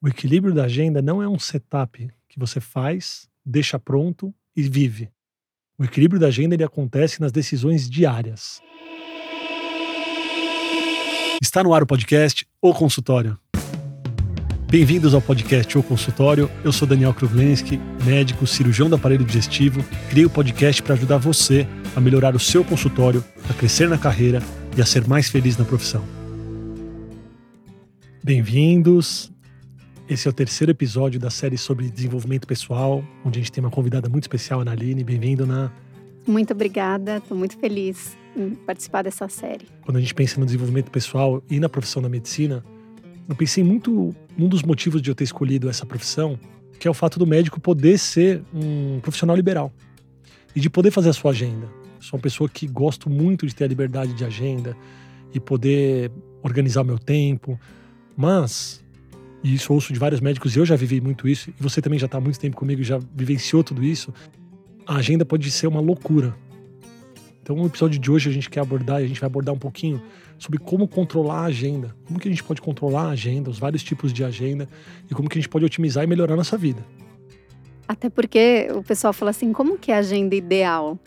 O equilíbrio da agenda não é um setup que você faz, deixa pronto e vive. O equilíbrio da agenda ele acontece nas decisões diárias. Está no ar o podcast O Consultório. Bem-vindos ao podcast O Consultório. Eu sou Daniel Kruglenski, médico, cirurgião do aparelho digestivo. Criei o podcast para ajudar você a melhorar o seu consultório, a crescer na carreira e a ser mais feliz na profissão. Bem-vindos. Esse é o terceiro episódio da série sobre desenvolvimento pessoal, onde a gente tem uma convidada muito especial, Ana Aline. Bem-vindo, Ana. Muito obrigada, estou muito feliz em participar dessa série. Quando a gente pensa no desenvolvimento pessoal e na profissão da medicina, eu pensei muito num dos motivos de eu ter escolhido essa profissão, que é o fato do médico poder ser um profissional liberal e de poder fazer a sua agenda. Sou uma pessoa que gosto muito de ter a liberdade de agenda e poder organizar o meu tempo, mas e isso ouço de vários médicos, e eu já vivi muito isso, e você também já está há muito tempo comigo e já vivenciou tudo isso, a agenda pode ser uma loucura. Então, no episódio de hoje a gente quer abordar, e a gente vai abordar um pouquinho sobre como controlar a agenda, como que a gente pode controlar a agenda, os vários tipos de agenda, e como que a gente pode otimizar e melhorar a nossa vida. Até porque o pessoal fala assim, como que é a agenda ideal?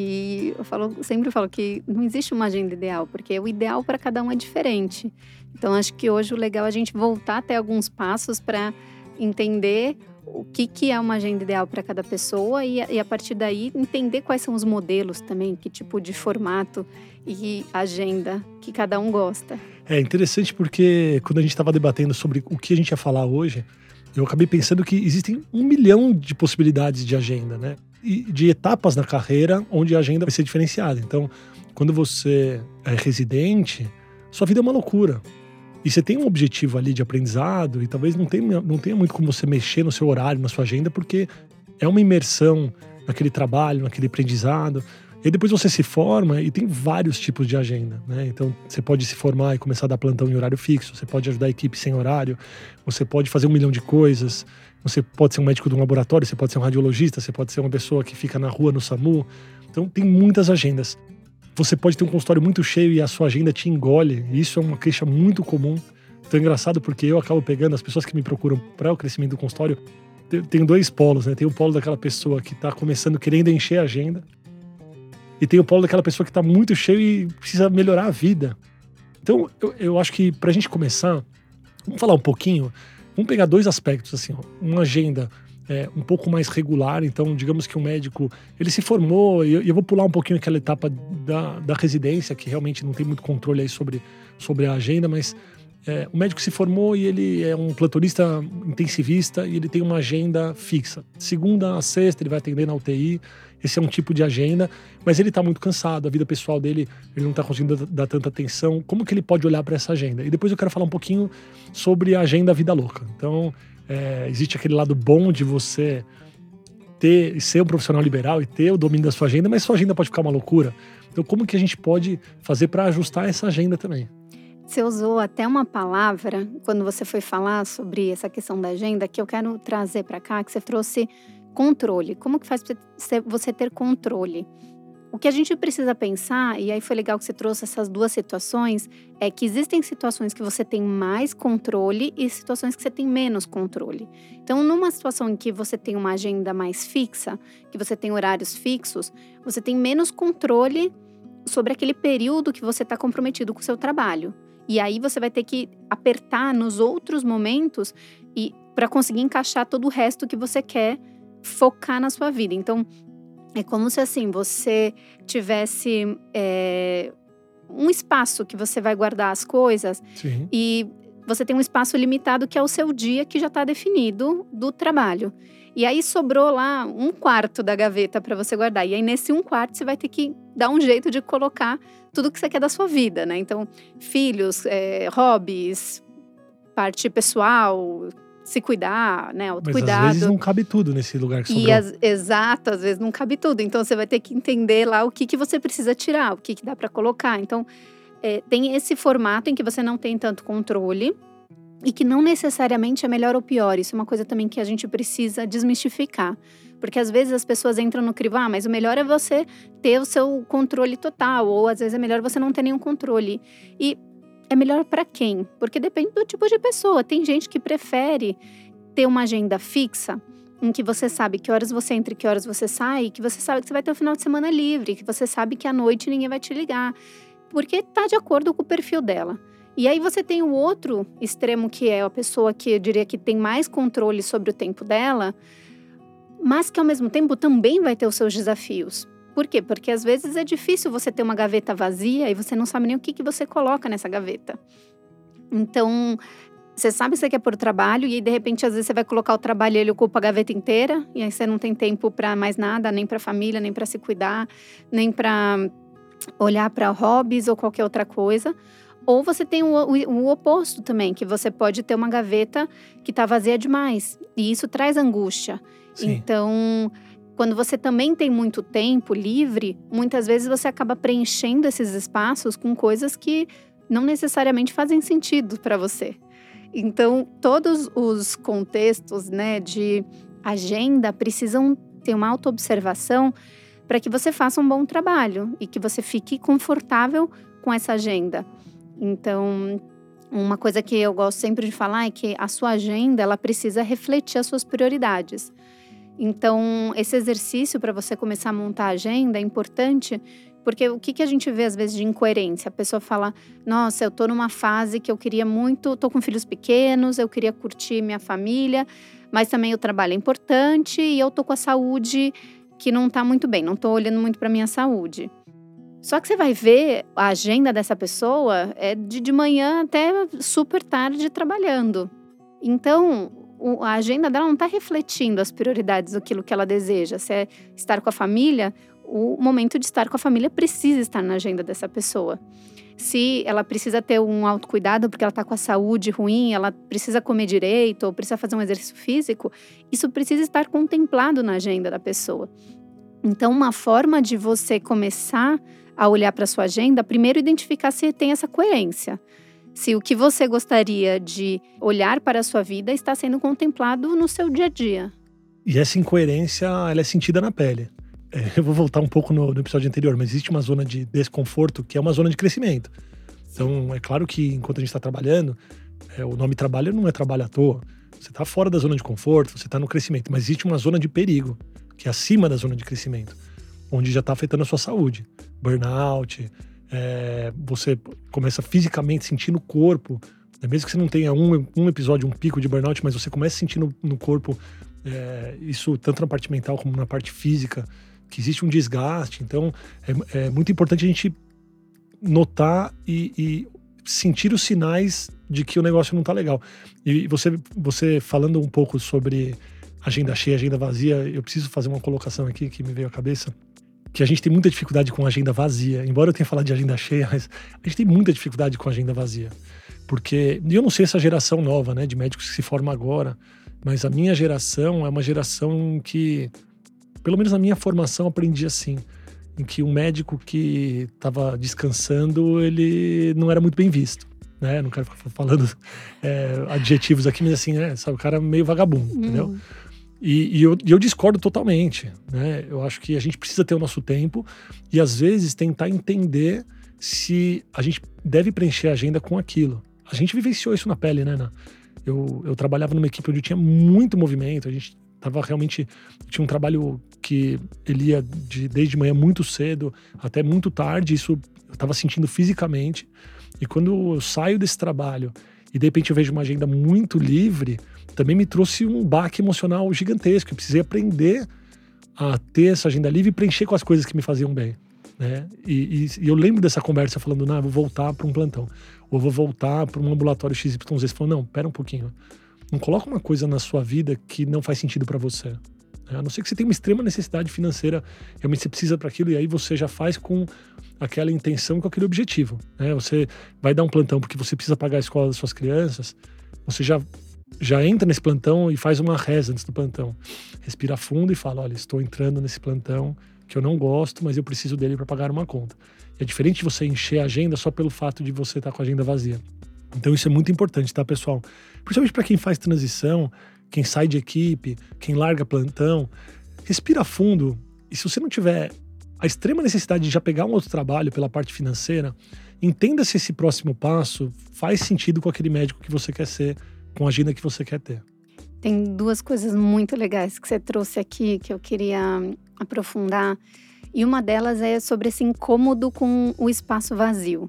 E eu falo, sempre falo que não existe uma agenda ideal, porque o ideal para cada um é diferente. Então, acho que hoje o legal é a gente voltar até alguns passos para entender o que, que é uma agenda ideal para cada pessoa e, e, a partir daí entender quais são os modelos também, que tipo de formato e agenda que cada um gosta. É interessante porque quando a gente estava debatendo sobre o que a gente ia falar hoje, eu acabei pensando que existem um milhão de possibilidades de agenda, né? De etapas na carreira onde a agenda vai ser diferenciada. Então, quando você é residente, sua vida é uma loucura. E você tem um objetivo ali de aprendizado, e talvez não tenha, não tenha muito como você mexer no seu horário, na sua agenda, porque é uma imersão naquele trabalho, naquele aprendizado. E depois você se forma e tem vários tipos de agenda, né? Então você pode se formar e começar a dar plantão em horário fixo, você pode ajudar a equipe sem horário, você pode fazer um milhão de coisas, você pode ser um médico de um laboratório, você pode ser um radiologista, você pode ser uma pessoa que fica na rua no SAMU. Então tem muitas agendas. Você pode ter um consultório muito cheio e a sua agenda te engole. Isso é uma queixa muito comum. Então é engraçado porque eu acabo pegando as pessoas que me procuram para o crescimento do consultório. Tem dois polos, né? Tem o polo daquela pessoa que está começando querendo encher a agenda. E tem o polo daquela pessoa que está muito cheio e precisa melhorar a vida. Então, eu, eu acho que para a gente começar, vamos falar um pouquinho. Vamos pegar dois aspectos, assim, ó, uma agenda é, um pouco mais regular. Então, digamos que um médico ele se formou, e eu, eu, vou pular um pouquinho aquela etapa da, da residência, que realmente não tem muito controle aí sobre, sobre a agenda, mas é, o médico se formou e ele é um plantonista intensivista e ele tem uma agenda fixa. Segunda a sexta, ele vai atender na UTI. Esse é um tipo de agenda, mas ele está muito cansado, a vida pessoal dele, ele não está conseguindo dar tanta atenção. Como que ele pode olhar para essa agenda? E depois eu quero falar um pouquinho sobre a agenda vida louca. Então, é, existe aquele lado bom de você ter ser um profissional liberal e ter o domínio da sua agenda, mas sua agenda pode ficar uma loucura. Então, como que a gente pode fazer para ajustar essa agenda também? Você usou até uma palavra quando você foi falar sobre essa questão da agenda que eu quero trazer para cá, que você trouxe controle. Como que faz você ter controle? O que a gente precisa pensar, e aí foi legal que você trouxe essas duas situações, é que existem situações que você tem mais controle e situações que você tem menos controle. Então, numa situação em que você tem uma agenda mais fixa, que você tem horários fixos, você tem menos controle sobre aquele período que você está comprometido com o seu trabalho. E aí você vai ter que apertar nos outros momentos e para conseguir encaixar todo o resto que você quer focar na sua vida. Então, é como se assim você tivesse é, um espaço que você vai guardar as coisas Sim. e você tem um espaço limitado que é o seu dia que já está definido do trabalho. E aí sobrou lá um quarto da gaveta para você guardar. E aí nesse um quarto você vai ter que dar um jeito de colocar tudo que você quer da sua vida, né? Então, filhos, é, hobbies, parte pessoal, se cuidar, né? Autocuidado. Mas às vezes não cabe tudo nesse lugar que sobrou. E as, exato, às vezes não cabe tudo. Então você vai ter que entender lá o que, que você precisa tirar, o que, que dá para colocar. Então é, tem esse formato em que você não tem tanto controle e que não necessariamente é melhor ou pior. Isso é uma coisa também que a gente precisa desmistificar. Porque às vezes as pessoas entram no crivo, ah, mas o melhor é você ter o seu controle total, ou às vezes é melhor você não ter nenhum controle. E é melhor para quem? Porque depende do tipo de pessoa. Tem gente que prefere ter uma agenda fixa em que você sabe que horas você entra e que horas você sai, que você sabe que você vai ter o final de semana livre, que você sabe que à noite ninguém vai te ligar, porque está de acordo com o perfil dela. E aí você tem o outro extremo que é a pessoa que eu diria que tem mais controle sobre o tempo dela, mas que ao mesmo tempo também vai ter os seus desafios. Por quê? Porque às vezes é difícil você ter uma gaveta vazia e você não sabe nem o que, que você coloca nessa gaveta. Então, você sabe que você quer pôr trabalho e de repente às vezes você vai colocar o trabalho e ele ocupa a gaveta inteira e aí você não tem tempo para mais nada, nem para família, nem para se cuidar, nem para olhar para hobbies ou qualquer outra coisa. Ou você tem o, o, o, oposto também, que você pode ter uma gaveta que está vazia demais. E isso traz angústia. Sim. Então, quando você também tem muito tempo livre, muitas vezes você acaba preenchendo esses espaços com coisas que não necessariamente fazem sentido para você. Então, todos os contextos, né, de agenda precisam ter uma autoobservação para que você faça um bom trabalho e que você fique confortável com essa agenda. Então, uma coisa que eu gosto sempre de falar é que a sua agenda ela precisa refletir as suas prioridades. Então, esse exercício para você começar a montar a agenda é importante, porque o que, que a gente vê às vezes de incoerência? A pessoa fala: Nossa, eu estou numa fase que eu queria muito, estou com filhos pequenos, eu queria curtir minha família, mas também o trabalho é importante e eu estou com a saúde que não está muito bem, não estou olhando muito para minha saúde. Só que você vai ver a agenda dessa pessoa é de, de manhã até super tarde trabalhando. Então, a agenda dela não está refletindo as prioridades daquilo que ela deseja. Se é estar com a família, o momento de estar com a família precisa estar na agenda dessa pessoa. Se ela precisa ter um autocuidado porque ela está com a saúde ruim, ela precisa comer direito ou precisa fazer um exercício físico, isso precisa estar contemplado na agenda da pessoa. Então, uma forma de você começar a olhar para sua agenda, primeiro identificar se tem essa coerência se o que você gostaria de olhar para a sua vida está sendo contemplado no seu dia a dia. E essa incoerência, ela é sentida na pele. É, eu vou voltar um pouco no, no, episódio anterior, mas existe uma zona de desconforto que é uma zona de crescimento. Então, é claro que enquanto a gente está trabalhando, é, o nome trabalho não é trabalho à toa. Você está fora da zona de conforto, você está no crescimento, mas existe uma zona de perigo, que é acima da zona de crescimento, onde já está afetando a sua saúde. Burnout, é, você começa fisicamente sentindo o corpo, né? mesmo que você não tenha um, um episódio, um pico de burnout, mas você começa a sentir no, corpo é, isso tanto na parte mental como na parte física, que existe um desgaste. Então é, é muito importante a gente notar e, e, sentir os sinais de que o negócio não está legal. E você, você falando um pouco sobre agenda cheia, agenda vazia, eu preciso fazer uma colocação aqui que me veio à cabeça que a gente tem muita dificuldade com agenda vazia. Embora eu tenha falado de agenda cheia, mas a gente tem muita dificuldade com agenda vazia. Porque eu não sei essa geração nova, né, de médicos que se forma agora, mas a minha geração é uma geração que, pelo menos na minha formação, aprendi assim, em que um médico que estava descansando, ele não era muito bem visto. Né? Não quero ficar falando é, adjetivos aqui, mas assim, é, sabe, o cara é meio vagabundo, hum. entendeu? E, e, eu, e, eu, discordo totalmente. Né? Eu acho que a gente precisa ter o nosso tempo e, às vezes, tentar entender se a gente deve preencher a agenda com aquilo. A gente vivenciou isso na pele, né, Ana? Eu, eu trabalhava numa equipe onde tinha muito movimento, a gente tava realmente. Tinha um trabalho que ele ia de, desde manhã muito cedo até muito tarde, isso eu estava sentindo fisicamente. E quando eu saio desse trabalho e de repente eu vejo uma agenda muito livre também me trouxe um baque emocional gigantesco. Eu precisei aprender a ter essa agenda livre e preencher com as coisas que me faziam bem. Né? E, e, e eu lembro dessa conversa falando, não, vou voltar para um plantão. Ou vou voltar para um ambulatório XYZ. Falou, não, pera um pouquinho. Não coloca uma coisa na sua vida que não faz sentido para você. Né? A não ser que você tenha uma extrema necessidade financeira, realmente você precisa para aquilo, e aí você já faz com aquela intenção, com aquele objetivo. Né? Você vai dar um plantão porque você precisa pagar a escola das suas crianças, você já já entra nesse plantão e faz uma reza antes do plantão. Respira fundo e fala: Olha, estou entrando nesse plantão que eu não gosto, mas eu preciso dele para pagar uma conta. é diferente de você encher a agenda só pelo fato de você estar tá com a agenda vazia. Então isso é muito importante, tá, pessoal? Principalmente para quem faz transição, quem sai de equipe, quem larga plantão. Respira fundo e se você não tiver a extrema necessidade de já pegar um outro trabalho pela parte financeira, entenda se esse próximo passo faz sentido com aquele médico que você quer ser, com a agenda que você quer ter. Tem duas coisas muito legais que você trouxe aqui que eu queria aprofundar. E uma delas é sobre esse incômodo com o espaço vazio.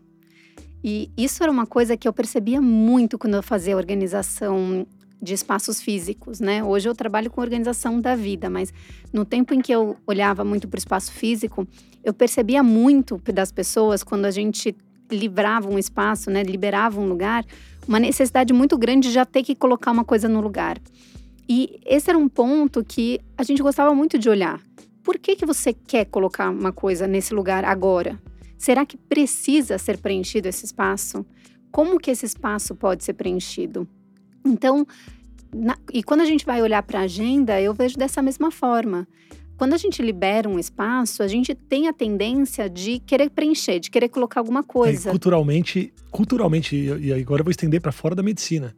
E isso era uma coisa que eu percebia muito quando eu fazia organização de espaços físicos, né? Hoje eu trabalho com organização da vida, mas no tempo em que eu olhava muito para o espaço físico, eu percebia muito das pessoas quando a gente livrava um espaço, né, liberava um lugar, uma necessidade muito grande de já ter que colocar uma coisa no lugar. E esse era um ponto que a gente gostava muito de olhar. Por que que você quer colocar uma coisa nesse lugar agora? Será que precisa ser preenchido esse espaço? Como que esse espaço pode ser preenchido? Então, na, e quando a gente vai olhar para a agenda, eu vejo dessa mesma forma. Quando a gente libera um espaço, a gente tem a tendência de querer preencher, de querer colocar alguma coisa. É, culturalmente, culturalmente, e agora eu vou estender para fora da medicina.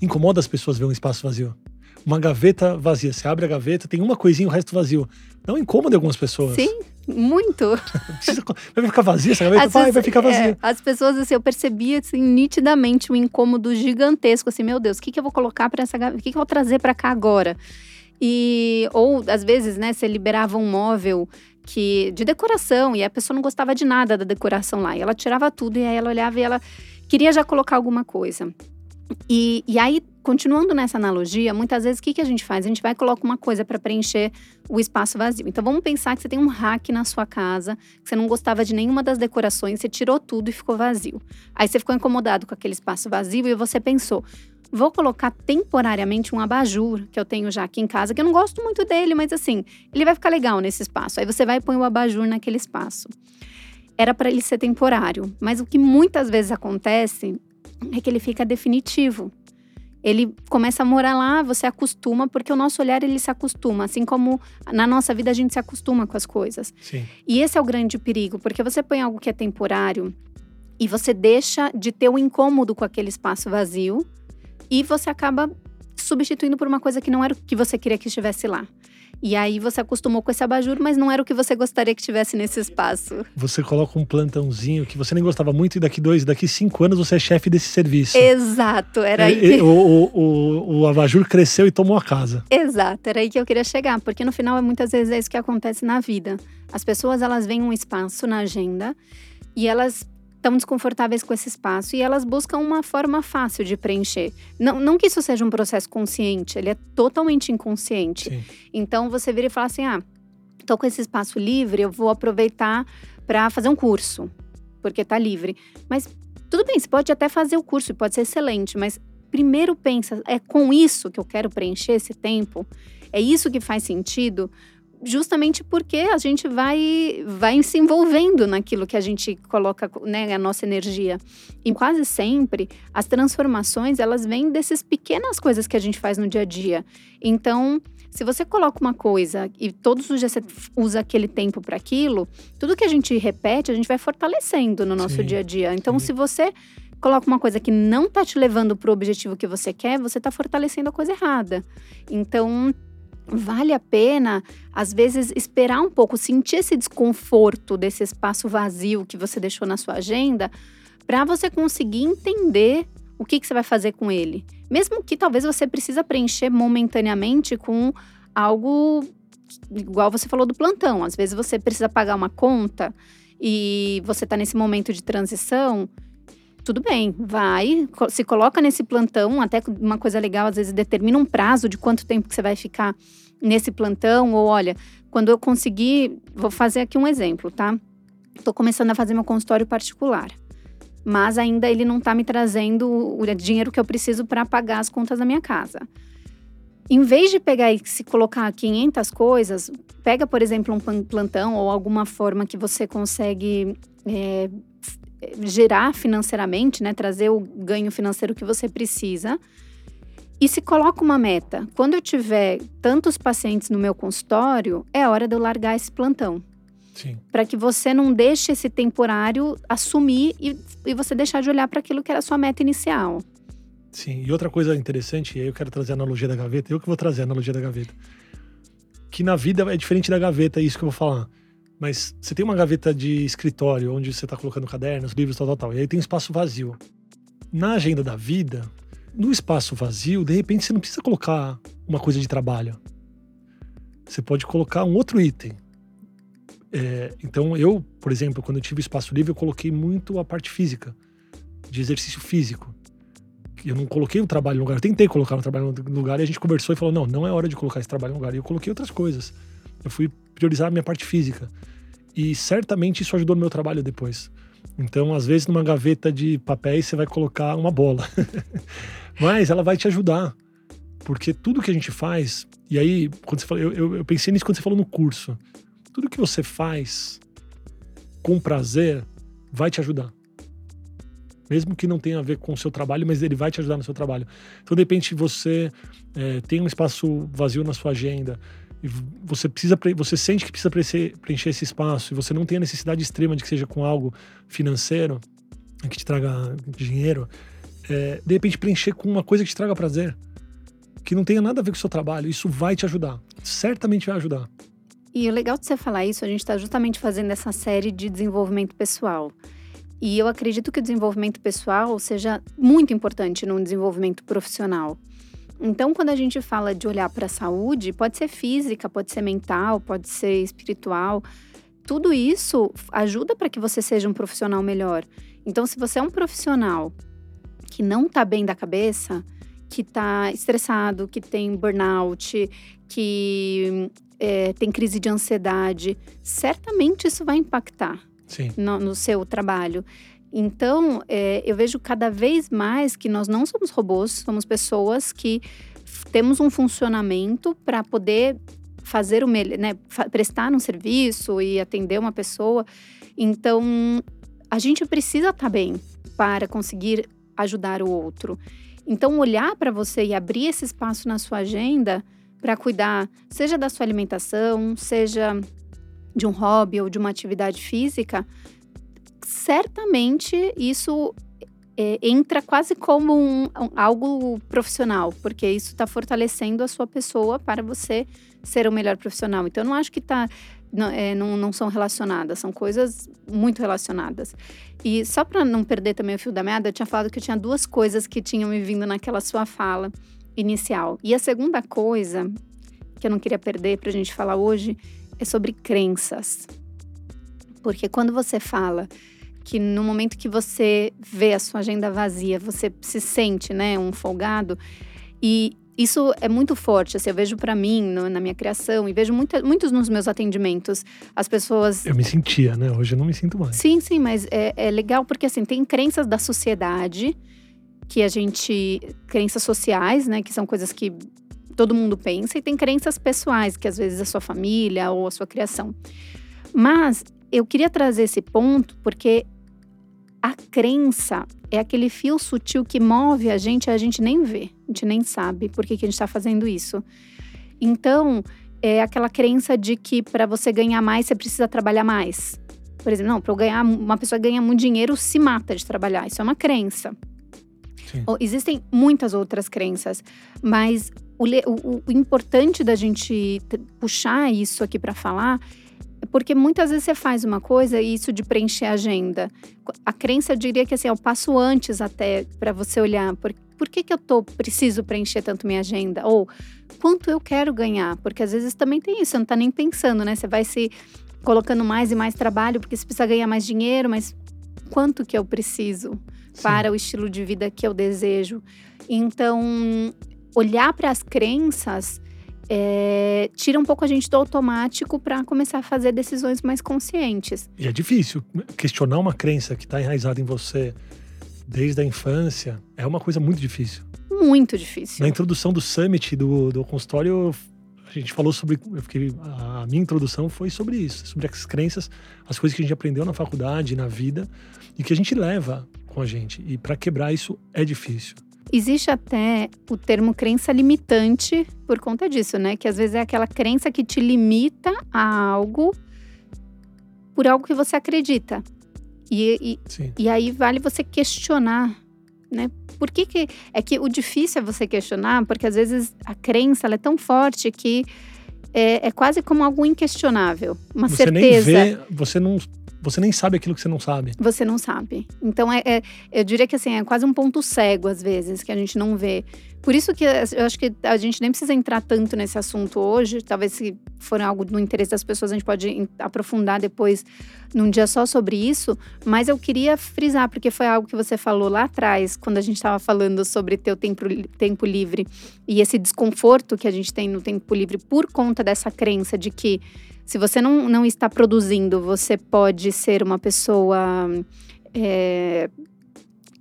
Incomoda as pessoas ver um espaço vazio. Uma gaveta vazia. Você abre a gaveta, tem uma coisinha, o resto vazio. Não incomoda algumas pessoas. Sim, muito. vai ficar vazia essa gaveta? vai, vai ficar vazia. É, as pessoas, assim, eu percebia assim, nitidamente um incômodo gigantesco, assim, meu Deus, o que, que eu vou colocar para essa gaveta? O que, que eu vou trazer para cá agora? E, ou às vezes, né, você liberava um móvel que de decoração e a pessoa não gostava de nada da decoração lá. E ela tirava tudo e aí ela olhava e ela queria já colocar alguma coisa. E, e aí, continuando nessa analogia, muitas vezes o que, que a gente faz? A gente vai e coloca uma coisa para preencher o espaço vazio. Então vamos pensar que você tem um rack na sua casa, que você não gostava de nenhuma das decorações, você tirou tudo e ficou vazio. Aí você ficou incomodado com aquele espaço vazio e você pensou: vou colocar temporariamente um abajur que eu tenho já aqui em casa, que eu não gosto muito dele, mas assim, ele vai ficar legal nesse espaço. Aí você vai e põe o abajur naquele espaço. Era para ele ser temporário, mas o que muitas vezes acontece é que ele fica definitivo. Ele começa a morar lá, você acostuma, porque o nosso olhar ele se acostuma, assim como na nossa vida a gente se acostuma com as coisas. Sim. E esse é o grande perigo, porque você põe algo que é temporário e você deixa de ter o um incômodo com aquele espaço vazio e você acaba substituindo por uma coisa que não era o que você queria que estivesse lá. E aí você acostumou com esse abajur, mas não era o que você gostaria que tivesse nesse espaço. Você coloca um plantãozinho que você nem gostava muito e daqui dois, daqui cinco anos você é chefe desse serviço. Exato, era aí. Que... O, o, o, o abajur cresceu e tomou a casa. Exato, era aí que eu queria chegar, porque no final muitas vezes é isso que acontece na vida. As pessoas elas veem um espaço na agenda e elas estão desconfortáveis com esse espaço e elas buscam uma forma fácil de preencher. Não, não que isso seja um processo consciente, ele é totalmente inconsciente. Sim. Então você vira e fala assim: ah, tô com esse espaço livre, eu vou aproveitar para fazer um curso, porque tá livre. Mas tudo bem, você pode até fazer o curso, pode ser excelente, mas primeiro pensa, é com isso que eu quero preencher esse tempo? É isso que faz sentido? Justamente porque a gente vai, vai se envolvendo naquilo que a gente coloca, né, a nossa energia. E quase sempre as transformações elas vêm dessas pequenas coisas que a gente faz no dia a dia. Então, se você coloca uma coisa e todos os dias você usa aquele tempo para aquilo, tudo que a gente repete, a gente vai fortalecendo no nosso sim, dia a dia. Então, sim. se você coloca uma coisa que não está te levando para o objetivo que você quer, você está fortalecendo a coisa errada. Então, vale a pena, às vezes, esperar um pouco, sentir esse desconforto desse espaço vazio que você deixou na sua agenda, para você conseguir entender o que, que você vai fazer com ele. Mesmo que talvez você precisa preencher momentaneamente com algo igual você falou do plantão. Às vezes você precisa pagar uma conta e você está nesse momento de transição tudo bem, vai, se coloca nesse plantão, até uma coisa legal, às vezes determina um prazo de quanto tempo que você vai ficar nesse plantão, ou olha, quando eu conseguir, vou fazer aqui um exemplo, tá? Estou começando a fazer meu consultório particular, mas ainda ele não está me trazendo o dinheiro que eu preciso para pagar as contas da minha casa. Em vez de pegar e se colocar 500 coisas, pega, por exemplo, um plantão ou alguma forma que você consegue é, gerar financeiramente, né, trazer o ganho financeiro que você precisa. E se coloca uma meta. Quando eu tiver tantos pacientes no meu consultório, é hora de eu largar esse plantão. Para que você não deixe esse temporário assumir e, e você deixar de olhar para aquilo que era a sua meta inicial. Sim, e outra coisa interessante, e aí eu quero trazer a analogia da gaveta, eu que vou trazer a analogia da gaveta. Que na vida é diferente da gaveta, é isso que eu vou falar Mas você tem uma gaveta de escritório onde você está colocando cadernos, livros, tal, tal, tal. E aí tem um espaço vazio. Na agenda da vida, no espaço vazio, de repente você não precisa colocar uma coisa de trabalho. Você pode colocar um outro item. É, então, eu, por exemplo, quando eu tive espaço livre, eu coloquei muito a parte física, de exercício físico. Eu não coloquei o trabalho no lugar. Eu tentei colocar o trabalho no lugar e a gente conversou e falou: não, não é hora de colocar esse trabalho no lugar. E eu coloquei outras coisas. Eu fui priorizar a minha parte física. E certamente isso ajudou no meu trabalho depois. Então, às vezes, numa gaveta de papéis, você vai colocar uma bola. Mas ela vai te ajudar. Porque tudo que a gente faz, e aí, quando você eu, eu, eu pensei nisso quando você falou no curso. Tudo que você faz com prazer vai te ajudar. Mesmo que não tenha a ver com o seu trabalho, mas ele vai te ajudar no seu trabalho. Então, de repente, você é, tem um espaço vazio na sua agenda, e você precisa você sente que precisa preencher, esse espaço e você não tem a necessidade extrema de que seja com algo financeiro que te traga dinheiro, é, de repente preencher com uma coisa que te traga prazer, que não tenha nada a ver com o seu trabalho, isso vai te ajudar, certamente vai ajudar. E o legal de você falar isso, a gente está justamente fazendo essa série de desenvolvimento pessoal. E eu acredito que o desenvolvimento pessoal seja muito importante no desenvolvimento profissional. Então, quando a gente fala de olhar para a saúde, pode ser física, pode ser mental, pode ser espiritual. Tudo isso ajuda para que você seja um profissional melhor. Então, se você é um profissional que não está bem da cabeça, que está estressado, que tem burnout, que é, tem crise de ansiedade, certamente isso vai impactar no, no seu trabalho. Então, é, eu vejo cada vez mais que nós não somos robôs, somos pessoas que temos um funcionamento para poder fazer o melhor, né, prestar um serviço e atender uma pessoa. Então, a gente precisa estar tá bem para conseguir ajudar o outro. Então, olhar para você e abrir esse espaço na sua agenda para cuidar, seja da sua alimentação, seja de um hobby ou de uma atividade física, certamente isso é, entra quase como um, um, algo profissional, porque isso está fortalecendo a sua pessoa para você ser o melhor profissional. Então, eu não acho que tá, não, é, não, não são relacionadas, são coisas muito relacionadas. E só para não perder também o fio da meada, eu tinha falado que eu tinha duas coisas que tinham me vindo naquela sua fala inicial. E a segunda coisa, que eu não queria perder para a gente falar hoje, é sobre crenças. Porque quando você fala que no momento que você vê a sua agenda vazia, você se sente, né, um folgado. E isso é muito forte, assim, eu vejo para mim no, na minha criação e vejo muita, muitos nos meus atendimentos as pessoas. Eu me sentia, né? Hoje eu não me sinto mais. Sim, sim, mas é, é legal porque assim tem crenças da sociedade que a gente, crenças sociais, né, que são coisas que todo mundo pensa e tem crenças pessoais que às vezes a sua família ou a sua criação. Mas eu queria trazer esse ponto porque a crença é aquele fio sutil que move a gente e a gente nem vê, a gente nem sabe por que, que a gente está fazendo isso. Então, é aquela crença de que para você ganhar mais, você precisa trabalhar mais. Por exemplo, não, para ganhar, uma pessoa ganha muito dinheiro se mata de trabalhar. Isso é uma crença. Existem muitas outras crenças, mas o, o, o importante da gente puxar isso aqui para falar porque muitas vezes você faz uma coisa e isso de preencher a agenda. A crença eu diria que assim, é o passo antes até para você olhar por, por que, que eu tô, preciso preencher tanto minha agenda? Ou quanto eu quero ganhar? Porque às vezes também tem isso, você não está nem pensando, né? Você vai se colocando mais e mais trabalho porque você precisa ganhar mais dinheiro, mas quanto que eu preciso Sim. para o estilo de vida que eu desejo? Então, olhar para as crenças é, tira um pouco a gente do automático para começar a fazer decisões mais conscientes. E é difícil questionar uma crença que está enraizada em você desde a infância. É uma coisa muito difícil. Muito difícil. Na introdução do summit do, do consultório, a gente falou sobre. Eu fiquei, a minha introdução foi sobre isso, sobre as crenças, as coisas que a gente aprendeu na faculdade, na vida e que a gente leva com a gente. E para quebrar isso é difícil. Existe até o termo crença limitante por conta disso, né? Que às vezes é aquela crença que te limita a algo por algo que você acredita. E, e, e aí vale você questionar, né? Por que, que é que o difícil é você questionar? Porque às vezes a crença é tão forte que é, é quase como algo inquestionável, uma você certeza. Nem vê, você não você nem sabe aquilo que você não sabe. Você não sabe. Então, é, é, eu diria que assim, é quase um ponto cego, às vezes, que a gente não vê. Por isso que eu acho que a gente nem precisa entrar tanto nesse assunto hoje. Talvez, se for algo no interesse das pessoas, a gente pode aprofundar depois num dia só sobre isso. Mas eu queria frisar, porque foi algo que você falou lá atrás, quando a gente estava falando sobre ter o tempo, tempo livre e esse desconforto que a gente tem no tempo livre por conta dessa crença de que se você não, não está produzindo, você pode ser uma pessoa. É,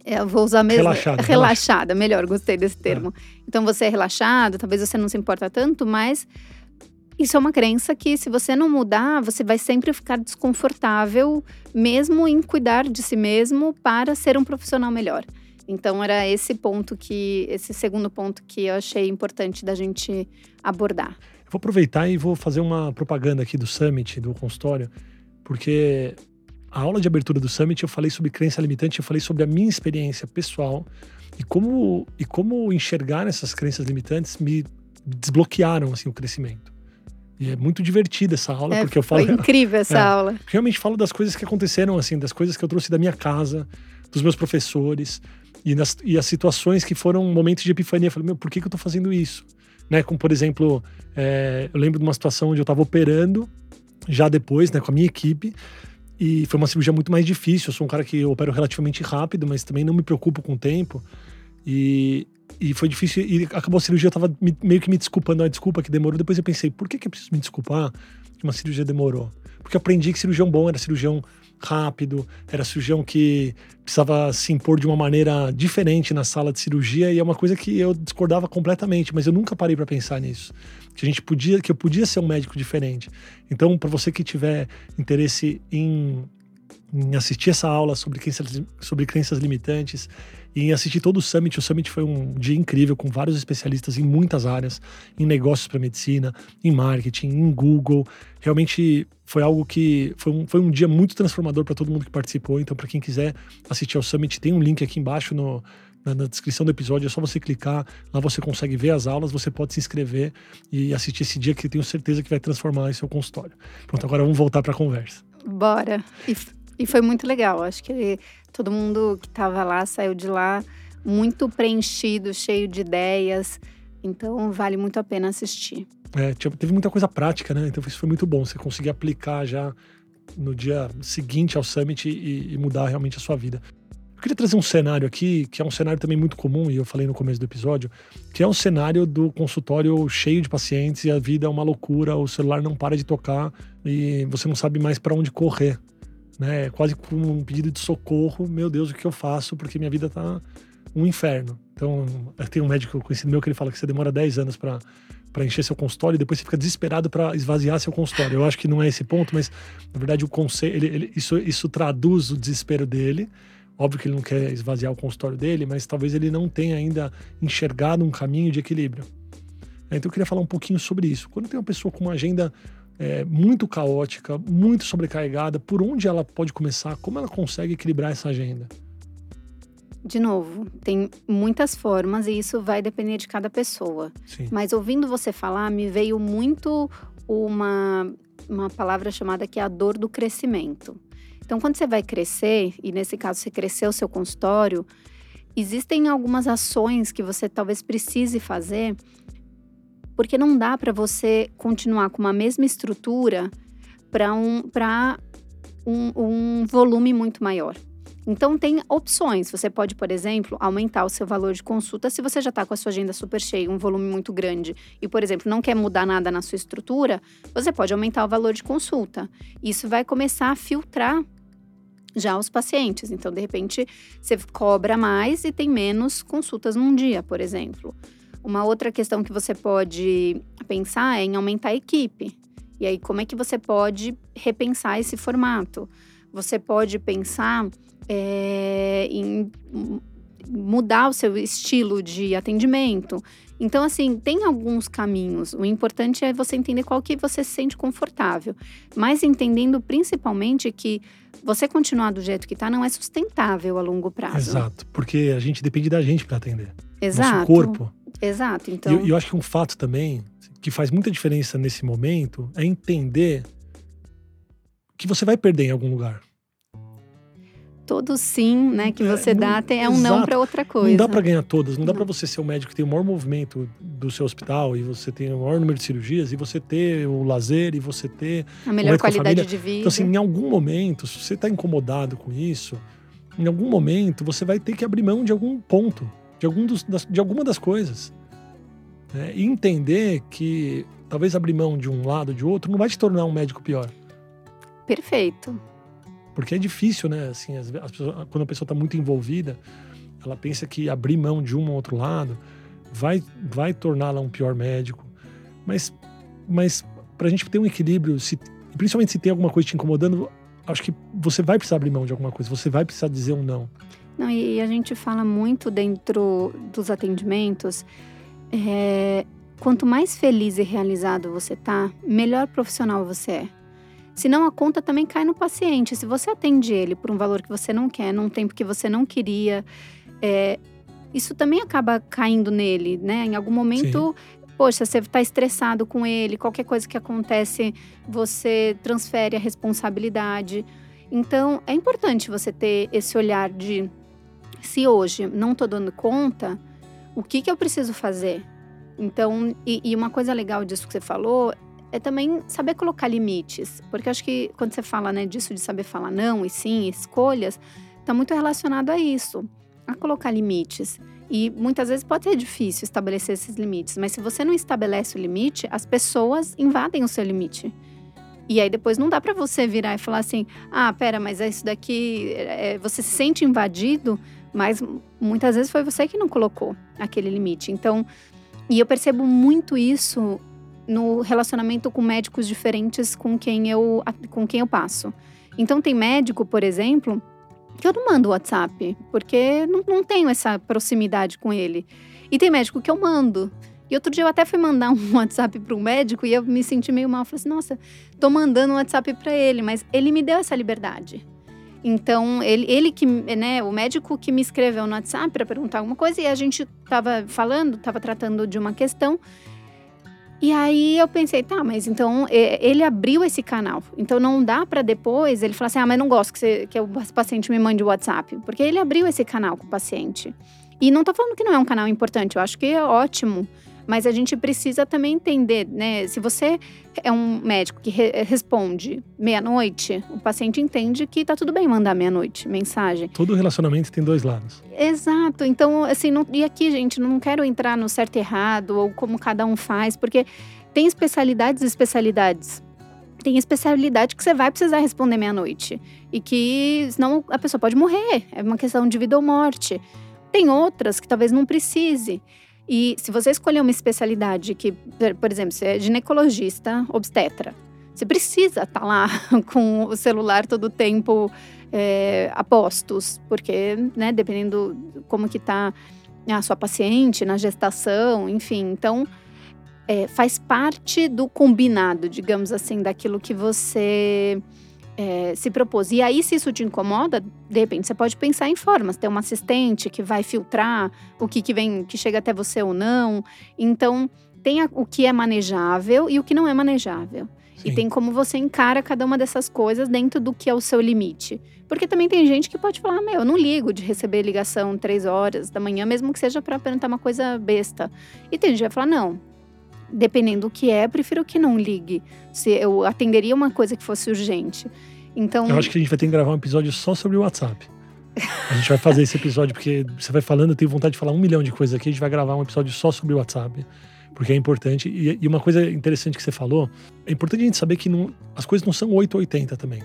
é, vou usar mesmo. Relaxada. Relaxada, melhor, gostei desse é. termo. É. Então você é relaxado, talvez você não se importa tanto, mas isso é uma crença que, se você não mudar, você vai sempre ficar desconfortável, mesmo em cuidar de si mesmo para ser um profissional melhor. Então era esse ponto que, esse segundo ponto que eu achei importante da gente abordar. Vou aproveitar e vou fazer uma propaganda aqui do Summit, do consultório, porque a aula de abertura do Summit eu falei sobre crença limitante, eu falei sobre a minha experiência pessoal e como, e como enxergar essas crenças limitantes me desbloquearam assim, o crescimento. E é muito divertida essa aula, é, porque eu falo. Foi incrível essa é, aula. Realmente falo das coisas que aconteceram, assim, das coisas que eu trouxe da minha casa, dos meus professores, e, nas, e as situações que foram momentos de epifania. Eu falei, meu, por que, que eu tô fazendo isso? né? Como, por exemplo, é, eu lembro de uma situação onde eu estava operando, já depois, né, com a minha equipe, e foi uma cirurgia muito mais difícil. Eu sou um cara que opero relativamente rápido, mas também não me preocupo com o tempo. E, e foi difícil, e acabou a cirurgia, eu tava me, meio que me desculpando, a desculpa que demorou. Depois eu pensei, por que, que eu preciso me desculpar que uma cirurgia demorou? Porque eu aprendi que cirurgião bom era cirurgião rápido, era cirurgião que precisava se impor de uma maneira diferente na sala de cirurgia e é uma coisa que eu discordava completamente, mas eu nunca parei para pensar nisso, que a gente podia, que eu podia ser um médico diferente. Então, para você que tiver interesse em, em assistir essa aula sobre crenças, sobre crenças limitantes, e assistir todo o Summit. O Summit foi um dia incrível, com vários especialistas em muitas áreas, em negócios para medicina, em marketing, em Google. Realmente foi algo que foi um, foi um dia muito transformador para todo mundo que participou. Então, para quem quiser assistir ao Summit, tem um link aqui embaixo no, na, na, descrição do episódio. É só você clicar, lá você consegue ver as aulas, você pode se inscrever e assistir esse dia que tenho certeza que vai transformar o seu consultório. Pronto, agora vamos voltar para a conversa. Bora. E, e foi muito legal. Acho que Todo mundo que estava lá saiu de lá muito preenchido, cheio de ideias. Então vale muito a pena assistir. É, teve muita coisa prática, né? Então isso foi muito bom. Você conseguir aplicar já no dia seguinte ao Summit e, e mudar realmente a sua vida. Queria trazer um cenário aqui, que é um cenário também muito comum, e eu falei no começo do episódio, que é um cenário do consultório cheio de pacientes e a vida é uma loucura, o celular não para de tocar e você não sabe mais para onde correr né? Quase com um pedido de socorro. Meu Deus, o que eu faço? Porque minha vida tá um inferno. Então, tem um médico conhecido meu que ele fala que você demora 10 anos para para encher seu consultório e depois você fica desesperado para esvaziar seu consultório. Eu acho que não é esse ponto, mas na verdade o conselho, ele, ele, isso, isso traduz o desespero dele. Óbvio que ele não quer esvaziar o consultório dele, mas talvez ele não tenha ainda enxergado um caminho de equilíbrio. Então eu queria falar um pouquinho sobre isso. Quando tem uma pessoa com uma agenda é, muito caótica, muito sobrecarregada, por onde ela pode começar? Como ela consegue equilibrar essa agenda? De novo, tem muitas formas e isso vai depender de cada pessoa. Sim. Mas ouvindo você falar, me veio muito uma, uma palavra chamada que é a dor do crescimento. Então, quando você vai crescer, e nesse caso você cresceu o seu consultório, existem algumas ações que você talvez precise fazer porque não dá para você continuar com uma mesma estrutura para um, um, um volume muito maior. Então, tem opções. Você pode, por exemplo, aumentar o seu valor de consulta se você já está com a sua agenda super cheia, um volume muito grande, e, por exemplo, não quer mudar nada na sua estrutura, você pode aumentar o valor de consulta. Isso vai começar a filtrar já os pacientes. Então, de repente, você cobra mais e tem menos consultas num dia, por exemplo. Uma outra questão que você pode pensar é em aumentar a equipe. E aí, como é que você pode repensar esse formato? Você pode pensar é, em mudar o seu estilo de atendimento. Então, assim, tem alguns caminhos. O importante é você entender qual que você se sente confortável. Mas entendendo principalmente que você continuar do jeito que está não é sustentável a longo prazo. Exato, porque a gente depende da gente para atender. Exato. Nosso corpo Exato. Então. E eu, eu acho que um fato também que faz muita diferença nesse momento é entender que você vai perder em algum lugar. Todo sim, né, que você é, dá não, é um exato. não para outra coisa. Não dá para ganhar todas, não dá para você ser o médico que tem o maior movimento do seu hospital e você tem o maior número de cirurgias e você ter o lazer e você ter a melhor qualidade a de vida. Então assim, em algum momento, se você está incomodado com isso, em algum momento você vai ter que abrir mão de algum ponto, de algum dos, das, de alguma das coisas. Né? E entender que talvez abrir mão de um lado de outro não vai te tornar um médico pior. Perfeito. Porque é difícil, né? Assim, as, as pessoas, quando a pessoa está muito envolvida, ela pensa que abrir mão de um ou outro lado vai, vai torná-la um pior médico. Mas, mas para a gente ter um equilíbrio, se, principalmente se tem alguma coisa te incomodando, acho que você vai precisar abrir mão de alguma coisa, você vai precisar dizer um não. Não, e a gente fala muito dentro dos atendimentos. É, quanto mais feliz e realizado você tá, melhor profissional você é. Senão a conta também cai no paciente. Se você atende ele por um valor que você não quer, num tempo que você não queria, é, isso também acaba caindo nele, né? Em algum momento, Sim. poxa, você está estressado com ele, qualquer coisa que acontece, você transfere a responsabilidade. Então, é importante você ter esse olhar de se hoje não estou dando conta, o que, que eu preciso fazer? Então, e, e uma coisa legal disso que você falou é também saber colocar limites. Porque acho que quando você fala né, disso de saber falar não e sim, escolhas, está muito relacionado a isso, a colocar limites. E muitas vezes pode ser difícil estabelecer esses limites, mas se você não estabelece o limite, as pessoas invadem o seu limite. E aí depois não dá para você virar e falar assim: ah, pera, mas é isso daqui. É, você se sente invadido, mas muitas vezes foi você que não colocou aquele limite. Então, e eu percebo muito isso no relacionamento com médicos diferentes com quem eu, com quem eu passo. Então, tem médico, por exemplo, que eu não mando WhatsApp, porque não, não tenho essa proximidade com ele. E tem médico que eu mando. E outro dia eu até fui mandar um WhatsApp para um médico e eu me senti meio mal. falei assim, nossa, tô mandando um WhatsApp para ele, mas ele me deu essa liberdade. Então, ele, ele que, né, o médico que me escreveu no WhatsApp para perguntar alguma coisa e a gente tava falando, tava tratando de uma questão e aí eu pensei, tá, mas então ele abriu esse canal. Então não dá para depois ele falar assim: ah, mas não gosto que, você, que o paciente me mande o WhatsApp. Porque ele abriu esse canal com o paciente. E não tô falando que não é um canal importante, eu acho que é ótimo. Mas a gente precisa também entender, né? Se você é um médico que re responde meia-noite, o paciente entende que tá tudo bem mandar meia-noite mensagem. Todo relacionamento tem dois lados. Exato. Então, assim, não, e aqui, gente, não quero entrar no certo e errado ou como cada um faz, porque tem especialidades e especialidades. Tem especialidade que você vai precisar responder meia-noite. E que senão a pessoa pode morrer. É uma questão de vida ou morte. Tem outras que talvez não precise. E se você escolher uma especialidade que, por exemplo, você é ginecologista, obstetra, você precisa estar tá lá com o celular todo o tempo é, a postos, porque, né, dependendo como que está a sua paciente na gestação, enfim, então é, faz parte do combinado, digamos assim, daquilo que você é, se propôs. E aí, se isso te incomoda, de repente você pode pensar em formas. Ter uma assistente que vai filtrar o que, que vem, que chega até você ou não. Então, tem a, o que é manejável e o que não é manejável. Sim. E tem como você encara cada uma dessas coisas dentro do que é o seu limite. Porque também tem gente que pode falar: Meu, eu não ligo de receber ligação três horas da manhã, mesmo que seja para perguntar uma coisa besta. E tem gente que vai falar: Não, dependendo do que é, prefiro que não ligue. Se eu atenderia uma coisa que fosse urgente. Então. Eu acho que a gente vai ter que gravar um episódio só sobre o WhatsApp. A gente vai fazer esse episódio porque você vai falando, eu tenho vontade de falar um milhão de coisas aqui. A gente vai gravar um episódio só sobre o WhatsApp, porque é importante. E, e uma coisa interessante que você falou, é importante a gente saber que não, as coisas não são 8 ou 80 também.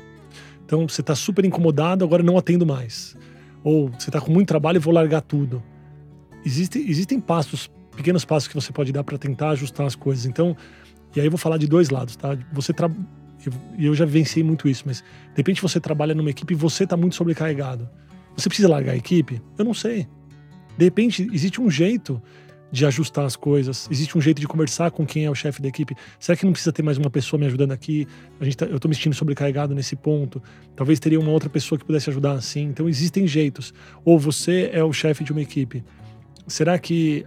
Então você está super incomodado, agora não atendo mais. Ou você está com muito trabalho e vou largar tudo. Existe, existem passos pequenos passos que você pode dar para tentar ajustar as coisas. Então, e aí eu vou falar de dois lados, tá? Você tra... E eu já venci muito isso, mas de repente você trabalha numa equipe e você está muito sobrecarregado. Você precisa largar a equipe? Eu não sei. De repente, existe um jeito de ajustar as coisas, existe um jeito de conversar com quem é o chefe da equipe. Será que não precisa ter mais uma pessoa me ajudando aqui? A gente tá, eu estou me sentindo sobrecarregado nesse ponto. Talvez teria uma outra pessoa que pudesse ajudar assim. Então existem jeitos. Ou você é o chefe de uma equipe. Será que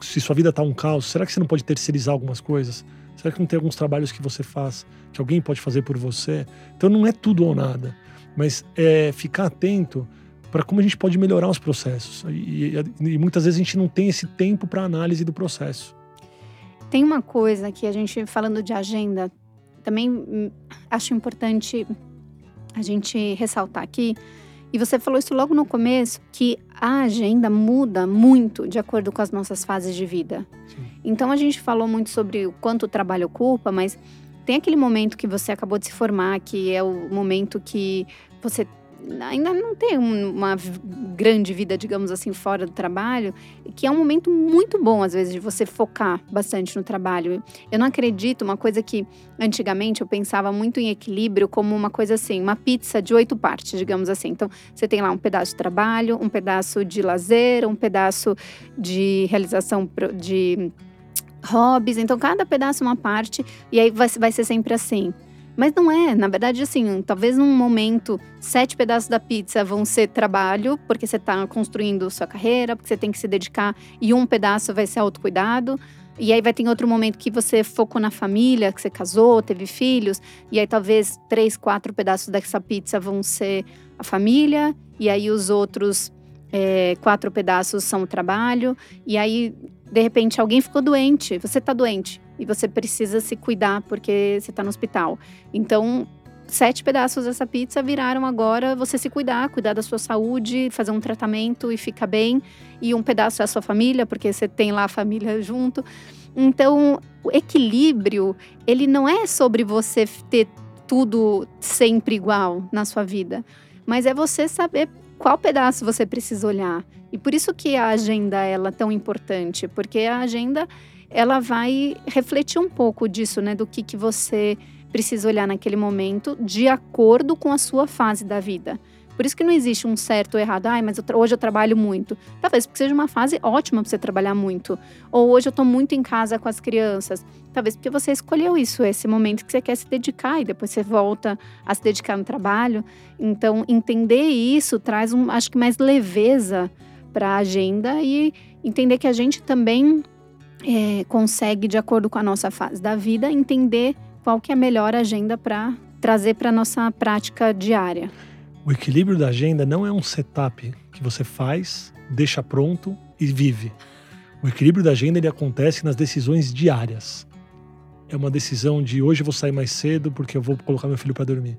se sua vida está um caos, será que você não pode terceirizar algumas coisas? Será que não tem alguns trabalhos que você faz que alguém pode fazer por você? Então não é tudo ou nada, mas é ficar atento para como a gente pode melhorar os processos. E, e, e muitas vezes a gente não tem esse tempo para análise do processo. Tem uma coisa que a gente, falando de agenda, também hum, acho importante a gente ressaltar aqui. E você falou isso logo no começo, que a agenda muda muito de acordo com as nossas fases de vida. Sim. Então a gente falou muito sobre o quanto o trabalho ocupa, mas tem aquele momento que você acabou de se formar, que é o momento que você ainda não tem uma grande vida, digamos assim, fora do trabalho, que é um momento muito bom, às vezes, de você focar bastante no trabalho. Eu não acredito, uma coisa que antigamente eu pensava muito em equilíbrio como uma coisa assim, uma pizza de oito partes, digamos assim. Então, você tem lá um pedaço de trabalho, um pedaço de lazer, um pedaço de realização de hobbies. Então, cada pedaço é uma parte, e aí vai, vai ser sempre assim. Mas não é, na verdade, assim, talvez num momento, sete pedaços da pizza vão ser trabalho, porque você está construindo sua carreira, porque você tem que se dedicar, e um pedaço vai ser autocuidado. E aí vai ter outro momento que você focou na família, que você casou, teve filhos, e aí talvez três, quatro pedaços dessa pizza vão ser a família, e aí os outros é, quatro pedaços são o trabalho, e aí de repente alguém ficou doente, você está doente e você precisa se cuidar porque você está no hospital. Então, sete pedaços dessa pizza viraram agora você se cuidar, cuidar da sua saúde, fazer um tratamento e ficar bem. E um pedaço é a sua família, porque você tem lá a família junto. Então, o equilíbrio, ele não é sobre você ter tudo sempre igual na sua vida, mas é você saber qual pedaço você precisa olhar. E por isso que a agenda ela é tão importante, porque a agenda ela vai refletir um pouco disso, né? Do que, que você precisa olhar naquele momento, de acordo com a sua fase da vida. Por isso que não existe um certo ou errado. Ai, mas eu hoje eu trabalho muito. Talvez porque seja uma fase ótima para você trabalhar muito. Ou hoje eu estou muito em casa com as crianças. Talvez porque você escolheu isso, esse momento que você quer se dedicar e depois você volta a se dedicar no trabalho. Então, entender isso traz, um, acho que, mais leveza para a agenda e entender que a gente também é, consegue, de acordo com a nossa fase da vida, entender qual que é a melhor agenda para trazer para a nossa prática diária. O equilíbrio da agenda não é um setup que você faz, deixa pronto e vive. O equilíbrio da agenda ele acontece nas decisões diárias. É uma decisão de hoje eu vou sair mais cedo porque eu vou colocar meu filho para dormir.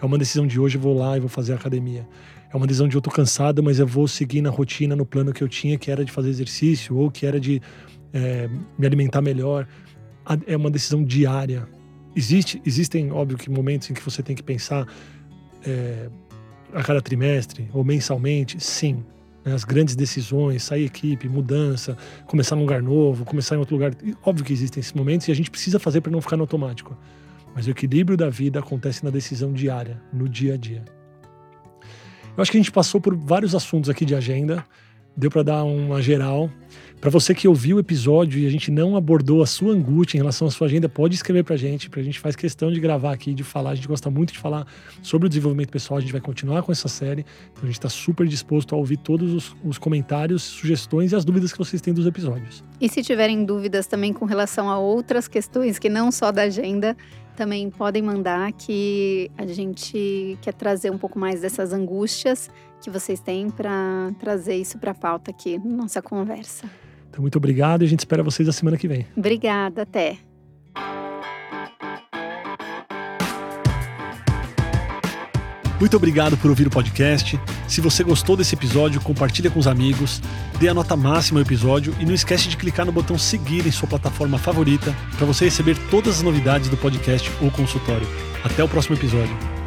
É uma decisão de hoje eu vou lá e vou fazer academia. É uma decisão de eu tô cansado, mas eu vou seguir na rotina, no plano que eu tinha, que era de fazer exercício ou que era de é, me alimentar melhor. É uma decisão diária. Existe, existem, óbvio, que momentos em que você tem que pensar é, a cada trimestre ou mensalmente, sim. Né? As grandes decisões, sair equipe, mudança, começar num lugar novo, começar em outro lugar. Óbvio que existem esses momentos e a gente precisa fazer para não ficar no automático. Mas o equilíbrio da vida acontece na decisão diária, no dia a dia. Eu acho que a gente passou por vários assuntos aqui de agenda, deu para dar uma geral. Para você que ouviu o episódio e a gente não abordou a sua angústia em relação à sua agenda, pode escrever para a gente, para a gente faz questão de gravar aqui, de falar. A gente gosta muito de falar sobre o desenvolvimento pessoal. A gente vai continuar com essa série. Então a gente está super disposto a ouvir todos os, os, comentários, sugestões e as dúvidas que vocês têm dos episódios. E se tiverem dúvidas também com relação a outras questões que não só da agenda, também podem mandar que a gente quer trazer um pouco mais dessas angústias que vocês têm para trazer isso para a pauta aqui na nossa conversa. Então, muito obrigado e a gente espera vocês na semana que vem. Obrigada, até. Muito obrigado por ouvir o podcast. Se você gostou desse episódio, compartilha com os amigos, dê a nota máxima ao episódio e não esquece de clicar no botão seguir em sua plataforma favorita para você receber todas as novidades do podcast ou consultório. Até o próximo episódio.